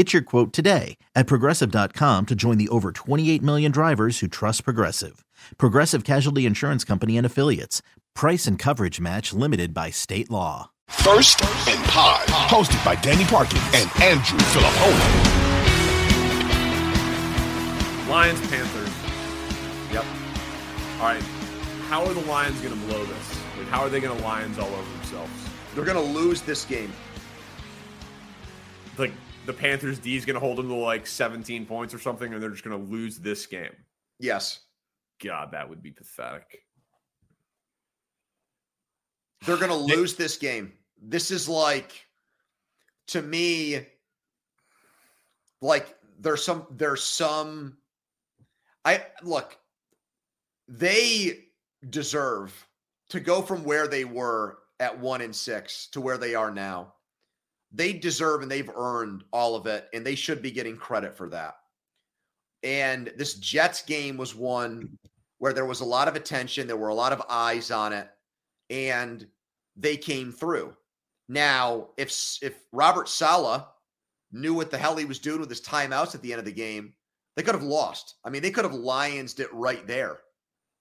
Get your quote today at progressive.com to join the over 28 million drivers who trust Progressive. Progressive Casualty Insurance Company and Affiliates. Price and coverage match limited by state law. First and Pod, hosted by Danny Parkins and Andrew Filippone. Lions, Panthers. Yep. All right. How are the Lions going to blow this? Like, how are they going to Lions all over themselves? They're going to lose this game. Like, the Panthers D is going to hold them to like 17 points or something, and they're just going to lose this game. Yes. God, that would be pathetic. They're going to lose this game. This is like, to me, like there's some, there's some, I look, they deserve to go from where they were at one and six to where they are now they deserve and they've earned all of it, and they should be getting credit for that. And this Jets game was one where there was a lot of attention, there were a lot of eyes on it, and they came through. Now, if if Robert Saleh knew what the hell he was doing with his timeouts at the end of the game, they could have lost. I mean, they could have lionsed it right there.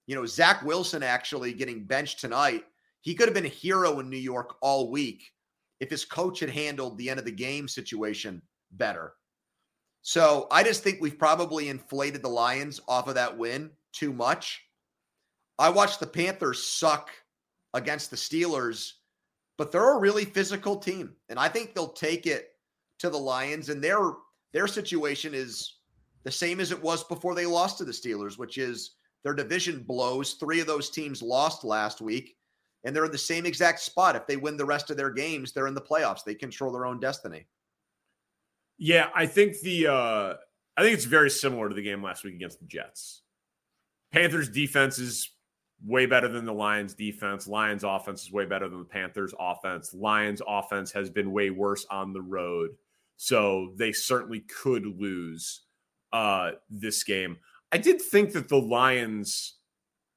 You know, Zach Wilson actually getting benched tonight. He could have been a hero in New York all week if his coach had handled the end of the game situation better. So I just think we've probably inflated the Lions off of that win too much. I watched the Panthers suck against the Steelers, but they're a really physical team. And I think they'll take it to the Lions. And their their situation is the same as it was before they lost to the Steelers, which is their division blows. Three of those teams lost last week and they're in the same exact spot. If they win the rest of their games, they're in the playoffs. They control their own destiny. Yeah, I think the uh I think it's very similar to the game last week against the Jets. Panthers defense is way better than the Lions defense. Lions offense is way better than the Panthers offense. Lions offense has been way worse on the road. So they certainly could lose uh this game. I did think that the Lions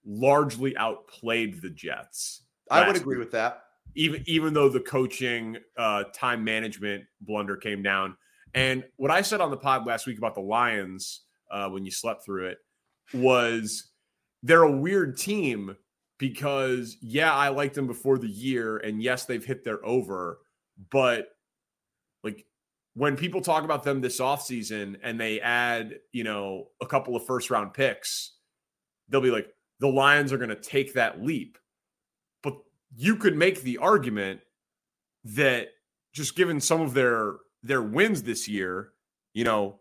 largely outplayed the Jets. I would agree week. with that. Even even though the coaching uh, time management blunder came down, and what I said on the pod last week about the Lions uh, when you slept through it was they're a weird team because yeah, I liked them before the year, and yes, they've hit their over, but like when people talk about them this offseason and they add, you know, a couple of first round picks, they'll be like, the Lions are going to take that leap you could make the argument that just given some of their their wins this year, you know,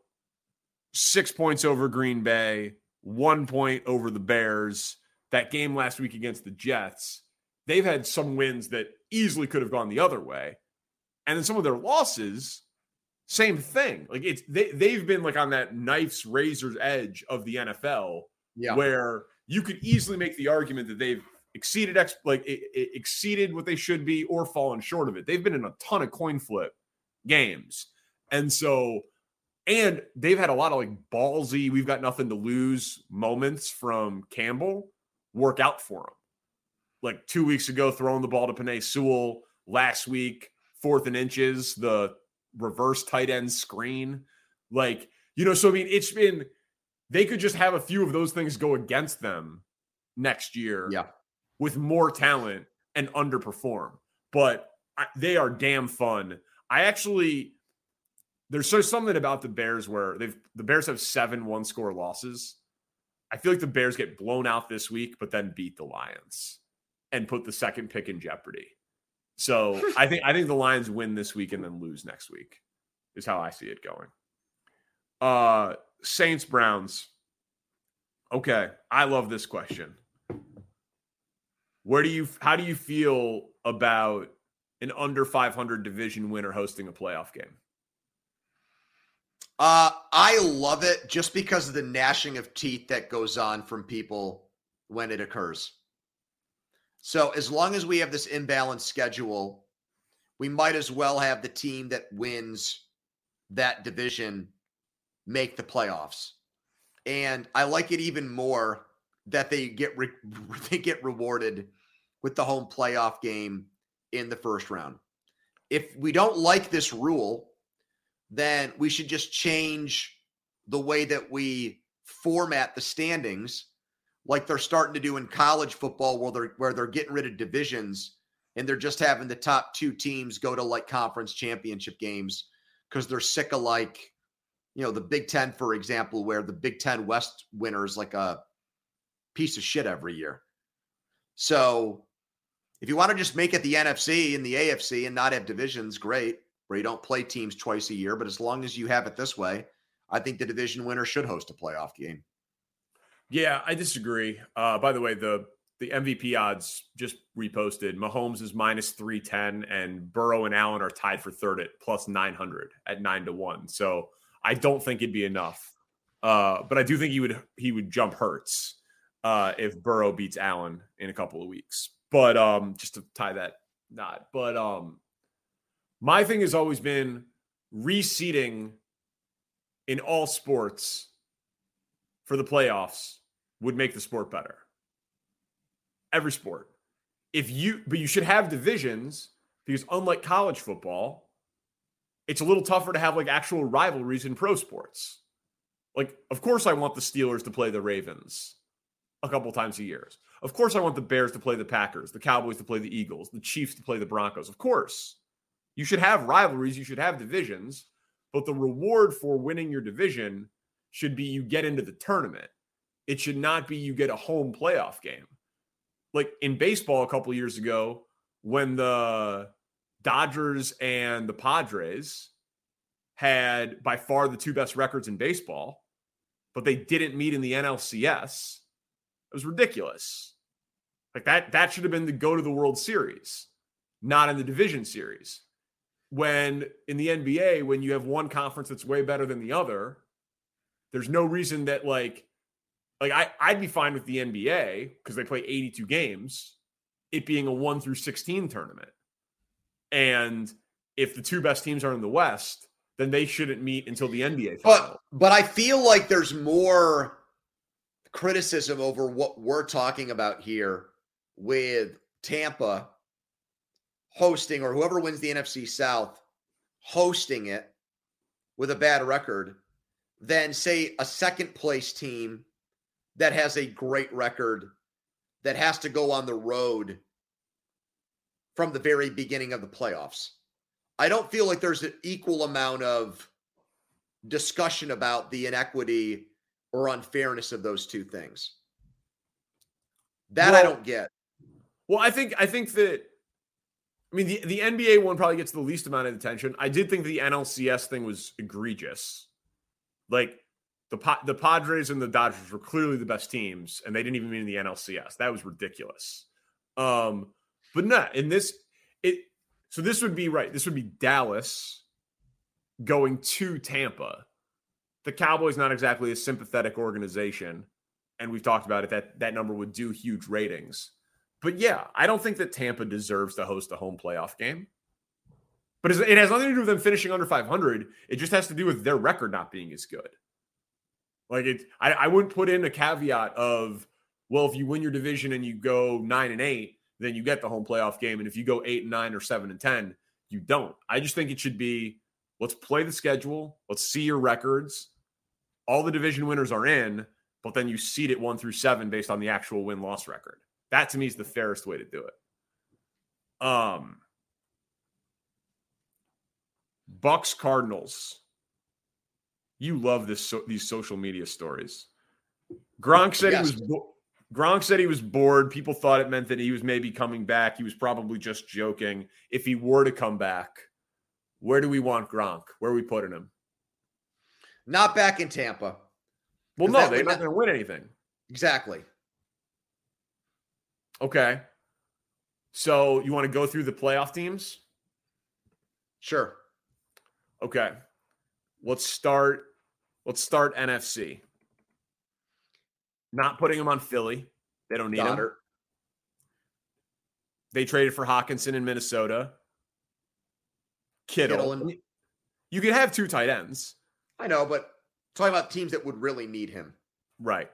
six points over Green Bay, one point over the Bears, that game last week against the Jets, they've had some wins that easily could have gone the other way. And then some of their losses, same thing. Like it's they they've been like on that knife's razor's edge of the NFL, yeah. where you could easily make the argument that they've exceeded ex- like it, it exceeded what they should be or fallen short of it. They've been in a ton of coin flip games. And so and they've had a lot of like ballsy, we've got nothing to lose moments from Campbell work out for them. Like two weeks ago, throwing the ball to Penei Sewell. Last week, fourth and inches, the reverse tight end screen. Like, you know, so I mean, it's been, they could just have a few of those things go against them next year. Yeah with more talent and underperform. But they are damn fun. I actually there's so something about the Bears where they've the Bears have seven one score losses. I feel like the Bears get blown out this week, but then beat the Lions. and put the second pick in jeopardy. So I think I think the Lions win this week and then lose next week is how I see it going. Uh Saints Browns. Okay, I love this question. Where do you how do you feel about an under 500 division winner hosting a playoff game? Uh, I love it just because of the gnashing of teeth that goes on from people when it occurs. So as long as we have this imbalanced schedule, we might as well have the team that wins that division make the playoffs. And I like it even more that they get re- they get rewarded with the home playoff game in the first round. If we don't like this rule, then we should just change the way that we format the standings like they're starting to do in college football where they're where they're getting rid of divisions and they're just having the top two teams go to like conference championship games because they're sick of like you know the Big Ten, for example, where the Big Ten West winner is like a piece of shit every year. So if you want to just make it the NFC and the AFC and not have divisions, great, where you don't play teams twice a year. But as long as you have it this way, I think the division winner should host a playoff game. Yeah, I disagree. Uh, by the way, the the MVP odds just reposted. Mahomes is minus 310, and Burrow and Allen are tied for third at plus 900 at nine to one. So I don't think it'd be enough. Uh, but I do think he would he would jump Hurts uh, if Burrow beats Allen in a couple of weeks. But um, just to tie that knot. But um, my thing has always been reseeding in all sports for the playoffs would make the sport better. Every sport. If you but you should have divisions because unlike college football, it's a little tougher to have like actual rivalries in pro sports. Like, of course, I want the Steelers to play the Ravens a couple times a year. Of course, I want the Bears to play the Packers, the Cowboys to play the Eagles, the Chiefs to play the Broncos. Of course, you should have rivalries, you should have divisions, but the reward for winning your division should be you get into the tournament. It should not be you get a home playoff game. Like in baseball a couple years ago, when the Dodgers and the Padres had by far the two best records in baseball, but they didn't meet in the NLCS. It was ridiculous. Like that, that should have been the go to the World Series, not in the division series. When in the NBA, when you have one conference that's way better than the other, there's no reason that like like I, I'd be fine with the NBA because they play 82 games, it being a one through 16 tournament. And if the two best teams are in the West, then they shouldn't meet until the NBA final. But but I feel like there's more criticism over what we're talking about here with Tampa hosting or whoever wins the NFC South hosting it with a bad record than say a second place team that has a great record that has to go on the road from the very beginning of the playoffs. I don't feel like there's an equal amount of discussion about the inequity or unfairness of those two things. That well, I don't get. Well, I think I think that I mean the, the NBA one probably gets the least amount of attention. I did think the NLCS thing was egregious. Like the the Padres and the Dodgers were clearly the best teams, and they didn't even mean the NLCS. That was ridiculous. Um, but no, in this, it so this would be right. This would be Dallas going to Tampa. The Cowboys not exactly a sympathetic organization, and we've talked about it that that number would do huge ratings. But yeah, I don't think that Tampa deserves to host a home playoff game. But it has nothing to do with them finishing under 500. It just has to do with their record not being as good. Like it, I, I wouldn't put in a caveat of, well, if you win your division and you go nine and eight, then you get the home playoff game. And if you go eight and nine or seven and 10, you don't. I just think it should be let's play the schedule, let's see your records. All the division winners are in, but then you seed it one through seven based on the actual win loss record. That to me is the fairest way to do it. Um, Bucks Cardinals. You love this so, these social media stories. Gronk said yes. he was bo- Gronk said he was bored. People thought it meant that he was maybe coming back. He was probably just joking. If he were to come back, where do we want Gronk? Where are we putting him? Not back in Tampa. Well, no, they're not going to win anything. Exactly. Okay. So you want to go through the playoff teams? Sure. Okay. Let's start. Let's start NFC. Not putting them on Philly. They don't need him. Goedert. They traded for Hockenson in Minnesota. Kittle. Kittle and- you can have two tight ends. I know, but talking about teams that would really need him. Right.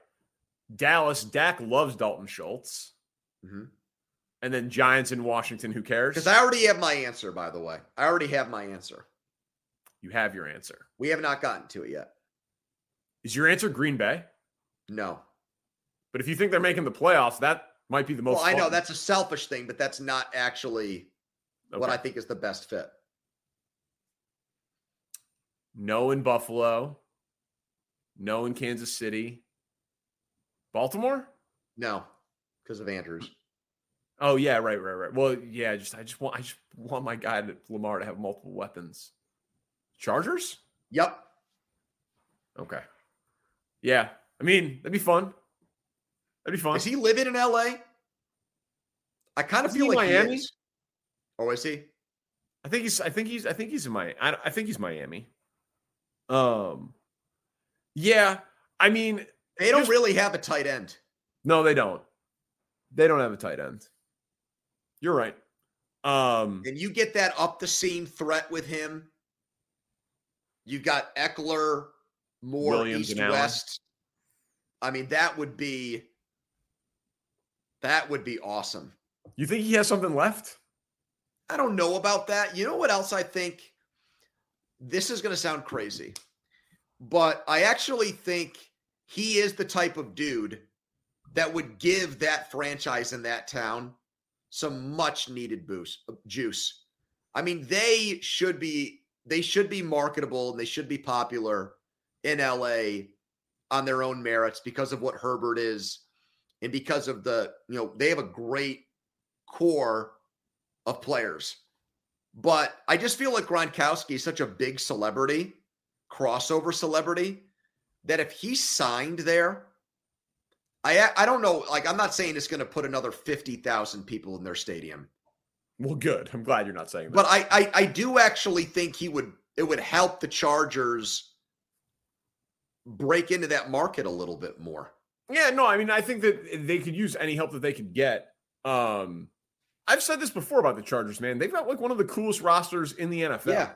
Dallas, Dak loves Dalton Schultz. Mhm. And then Giants in Washington, who cares? Because I already have my answer, by the way. I already have my answer. you have your answer. We have not gotten to it yet. Is your answer Green Bay? No. But if you think they're making the playoffs, that might be the most Well, I know fun. that's a selfish thing, but that's not actually what I think is the best fit. No in Buffalo. No in Kansas City. Baltimore? No, because of Andrews. Oh yeah, right, right, right. Well, yeah, just I just want I just want my guy to, Lamar to have multiple weapons. Chargers? Yep. Okay. Yeah. I mean, that'd be fun. That'd be fun. Is he living in LA? I kind of Isn't feel like Miami? he is. Oh, is he? I think he's I think he's I think he's in my I, I think he's Miami. Um Yeah, I mean, They don't really have a tight end. no they don't. They don't have a tight end. You're right. Um And you get that up the seam threat with him. You've got Ekeler, more Williams East, West. I mean, that would be that would be awesome. you think he has something left? I don't know about that. You know what else I think? This is going to sound crazy, but I actually think he is the type of dude that would give that franchise in that town some much needed boost juice. I mean, they should be they should be marketable and they should be popular in LA on their own merits because of what Herbert is and because of the, you know, they have a great core of players. But I just feel like Gronkowski is such a big celebrity, crossover celebrity, that if he signed there, I I don't know. Like I'm not saying it's going to put another fifty thousand people in their stadium, Well, good. I'm glad you're not saying that. but I, I I do actually think he would. It would help the Chargers break into that market a little bit more. Yeah, no, I mean, I think that they could use any help that they could get. Um, I've said this before about the Chargers, man. They've got like one of the coolest rosters in the NFL. Yeah,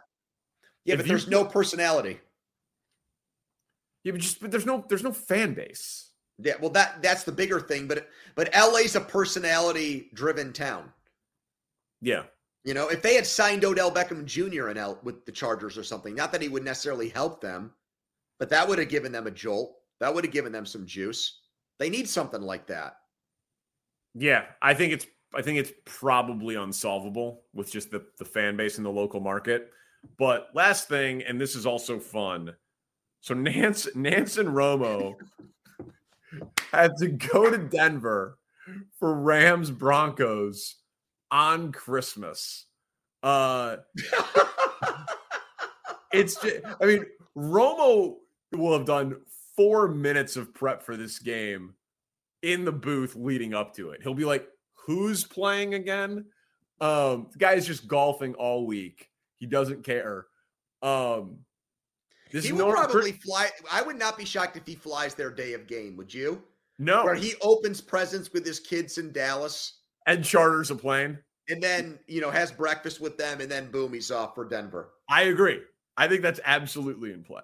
yeah, If but you there's no personality. yeah, but just but there's no there's no fan base. Yeah, well, that that's the bigger thing. But but LA's a personality driven town. Yeah, You know, if they had signed Odell Beckham Jr. in L with the Chargers or something, not that he would necessarily help them, but that would have given them a jolt. That would have given them some juice. They need something like that. yeah. I think it's I think it's probably unsolvable with just the the fan base in the local market. But last thing, and this is also fun. So Nantz Nantz and Romo had to go to Denver for Rams Broncos on Christmas. Uh it's just, I mean, Romo will have done four minutes of prep for this game in the booth leading up to it. He'll be like, who's playing again? Um, the guy's just golfing all week. He doesn't care. Um, this he is would no, probably fly. I would not be shocked if he flies their day of game. Would you? no, Where he opens presents with his kids in Dallas, and charters a plane. and then you know has breakfast with them, and then boom, he's off for Denver. I agree. I think that's absolutely in play.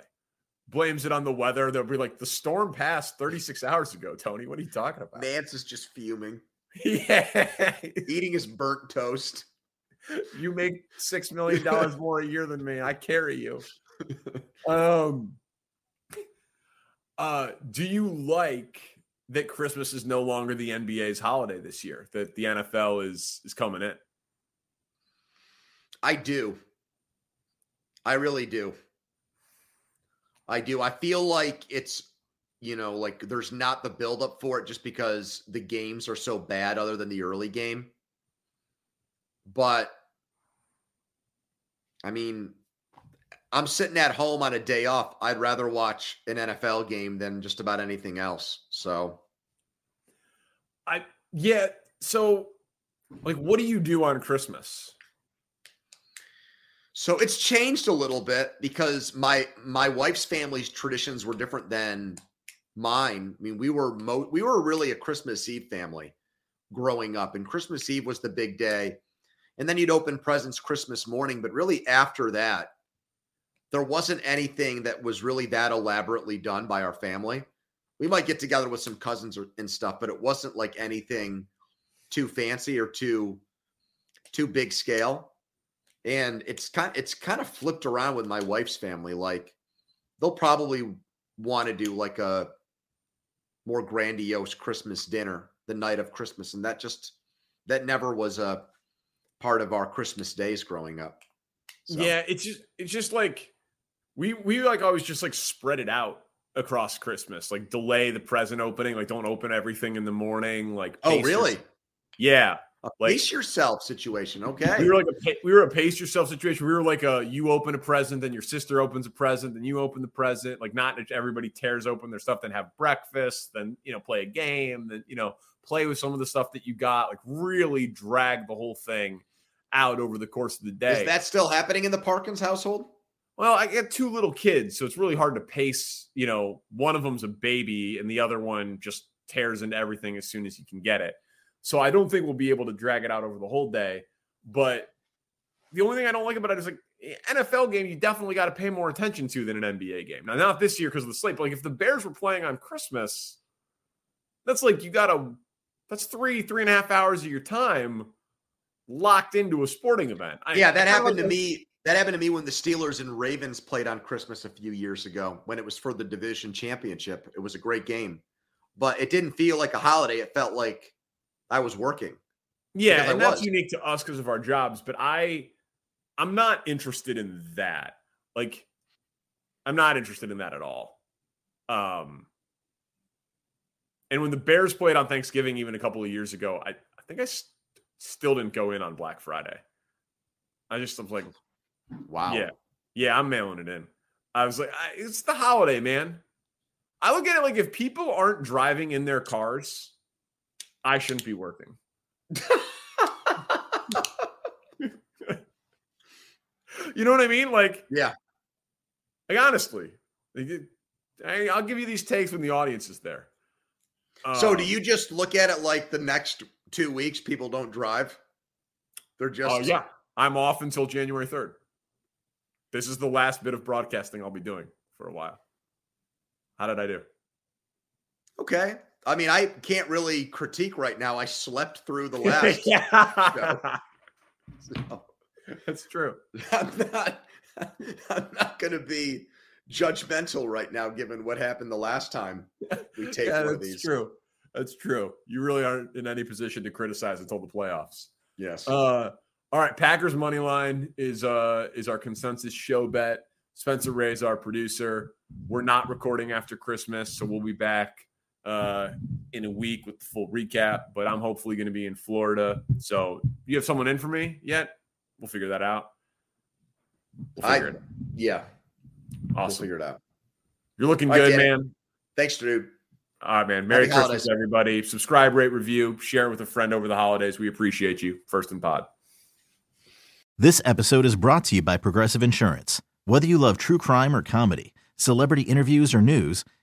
Blames it on the weather. They'll be like, the storm passed 36 hours ago, Tony. What are you talking about? Nantz is just fuming, yeah. eating his burnt toast. you make six million dollars more a year than me. I carry you. Um uh do you like that Christmas is no longer the NBA's holiday this year? That the NFL is is coming in? I do. I really do. I do. I feel like it's you know, like there's not the buildup for it just because the games are so bad, other than the early game. But I mean, I'm sitting at home on a day off. I'd rather watch an NFL game than just about anything else. So, I yeah. So, like, what do you do on Christmas? So it's changed a little bit because my my wife's family's traditions were different than mine. I mean, we were mo- we were really a Christmas Eve family growing up, and Christmas Eve was the big day. And then you'd open presents Christmas morning, but really after that, there wasn't anything that was really that elaborately done by our family. We might get together with some cousins or, and stuff, but it wasn't like anything too fancy or too too big scale. And it's kind it's kind of flipped around with my wife's family. Like they'll probably want to do like a more grandiose Christmas dinner the night of Christmas, and that just that never was a part of our Christmas days growing up. So. Yeah, it's just it's just like we we like always just like spread it out across Christmas, like delay the present opening, like don't open everything in the morning. Like oh really? yeah, Uh, like, pace yourself situation. Okay, we were like a we were a pace yourself situation. We were like a you open a present, then your sister opens a present, then you open the present. Like not everybody tears open their stuff, then have breakfast, then you know play a game, then you know play with some of the stuff that you got. Like really drag the whole thing out over the course of the day. Is that still happening in the Parkins household? Well, I get two little kids, so it's really hard to pace. You know, one of them's a baby, and the other one just tears into everything as soon as he can get it. So I don't think we'll be able to drag it out over the whole day. But the only thing I don't like about it is like eh, NFL game, you definitely got to pay more attention to than an NBA game. Now, not this year because of the slate, but like if the Bears were playing on Christmas, that's like you got to, that's three, three and a half hours of your time locked into a sporting event. Yeah, that happened like to me that happened to me when the Steelers and Ravens played on Christmas a few years ago when it was for the division championship. It was a great game, but it didn't feel like a holiday. It felt like I was working. Yeah, and that's unique to us because of our jobs. But I, I'm not interested in that. Like, I'm not interested in that at all. Um, and when the Bears played on Thanksgiving, even a couple of years ago, I, I think I st- still didn't go in on Black Friday. I just was like, Wow. Yeah. Yeah, I'm mailing it in. I was like, I, it's the holiday, man. I look at it like if people aren't driving in their cars, I shouldn't be working. you know what I mean? Like, yeah. Like honestly, I, will give you these takes when the audience is there. So, do um, you just look at it like the next two weeks people don't drive? They're just. Oh uh, yeah, I'm off until January third. This is the last bit of broadcasting I'll be doing for a while. How did I do? Okay. I mean, I can't really critique right now. I slept through the last. yeah. So, That's true. I'm not. I'm not going to be judgmental right now, given what happened the last time we taped yeah, one of these. True. That's true. You really aren't in any position to criticize until the playoffs. Yes. Uh, all right, Packers money line is uh is our consensus show bet. Spencer Ray is our producer. We're not recording after Christmas, so we'll be back uh in a week with the full recap. But I'm hopefully going to be in Florida. So you have someone in for me yet? We'll figure that out. We'll I, yeah. Awesome. We'll figure it out. You're looking good, man. Thanks, Drew. All right, man. Merry Happy Christmas, holidays. everybody. Subscribe, rate, review, share it with a friend over the holidays. We appreciate you. First and pod. This episode is brought to you by Progressive Insurance. Whether you love true crime or comedy, celebrity interviews or news,